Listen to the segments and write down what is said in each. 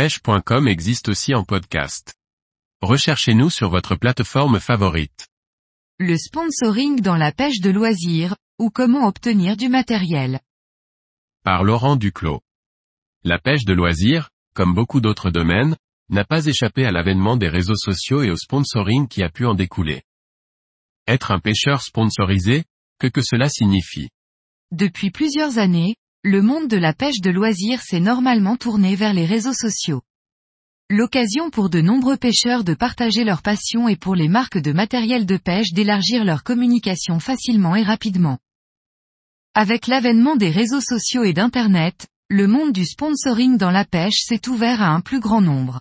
pêche.com existe aussi en podcast. Recherchez-nous sur votre plateforme favorite. Le sponsoring dans la pêche de loisirs, ou comment obtenir du matériel. Par Laurent Duclos. La pêche de loisirs, comme beaucoup d'autres domaines, n'a pas échappé à l'avènement des réseaux sociaux et au sponsoring qui a pu en découler. Être un pêcheur sponsorisé, que que cela signifie? Depuis plusieurs années, le monde de la pêche de loisirs s'est normalement tourné vers les réseaux sociaux. L'occasion pour de nombreux pêcheurs de partager leur passion et pour les marques de matériel de pêche d'élargir leur communication facilement et rapidement. Avec l'avènement des réseaux sociaux et d'Internet, le monde du sponsoring dans la pêche s'est ouvert à un plus grand nombre.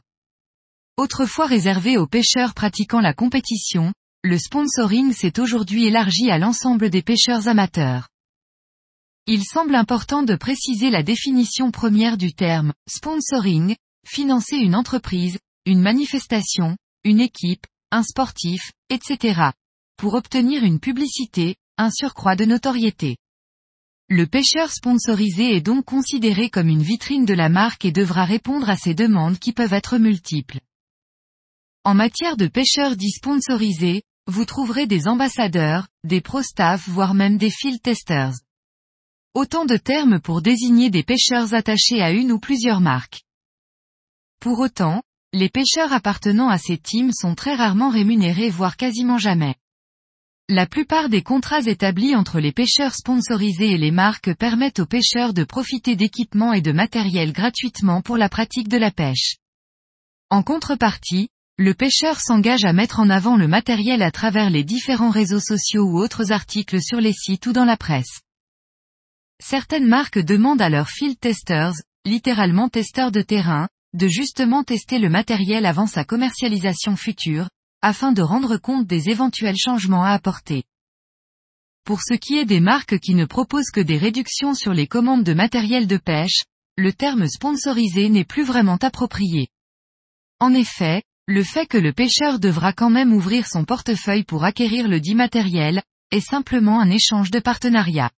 Autrefois réservé aux pêcheurs pratiquant la compétition, le sponsoring s'est aujourd'hui élargi à l'ensemble des pêcheurs amateurs. Il semble important de préciser la définition première du terme sponsoring, financer une entreprise, une manifestation, une équipe, un sportif, etc. pour obtenir une publicité, un surcroît de notoriété. Le pêcheur sponsorisé est donc considéré comme une vitrine de la marque et devra répondre à ces demandes qui peuvent être multiples. En matière de pêcheurs dits sponsorisés, vous trouverez des ambassadeurs, des pro-staff voire même des field testers. Autant de termes pour désigner des pêcheurs attachés à une ou plusieurs marques. Pour autant, les pêcheurs appartenant à ces teams sont très rarement rémunérés voire quasiment jamais. La plupart des contrats établis entre les pêcheurs sponsorisés et les marques permettent aux pêcheurs de profiter d'équipements et de matériel gratuitement pour la pratique de la pêche. En contrepartie, le pêcheur s'engage à mettre en avant le matériel à travers les différents réseaux sociaux ou autres articles sur les sites ou dans la presse. Certaines marques demandent à leurs field testers, littéralement testeurs de terrain, de justement tester le matériel avant sa commercialisation future, afin de rendre compte des éventuels changements à apporter. Pour ce qui est des marques qui ne proposent que des réductions sur les commandes de matériel de pêche, le terme sponsorisé n'est plus vraiment approprié. En effet, le fait que le pêcheur devra quand même ouvrir son portefeuille pour acquérir le dit matériel, est simplement un échange de partenariat.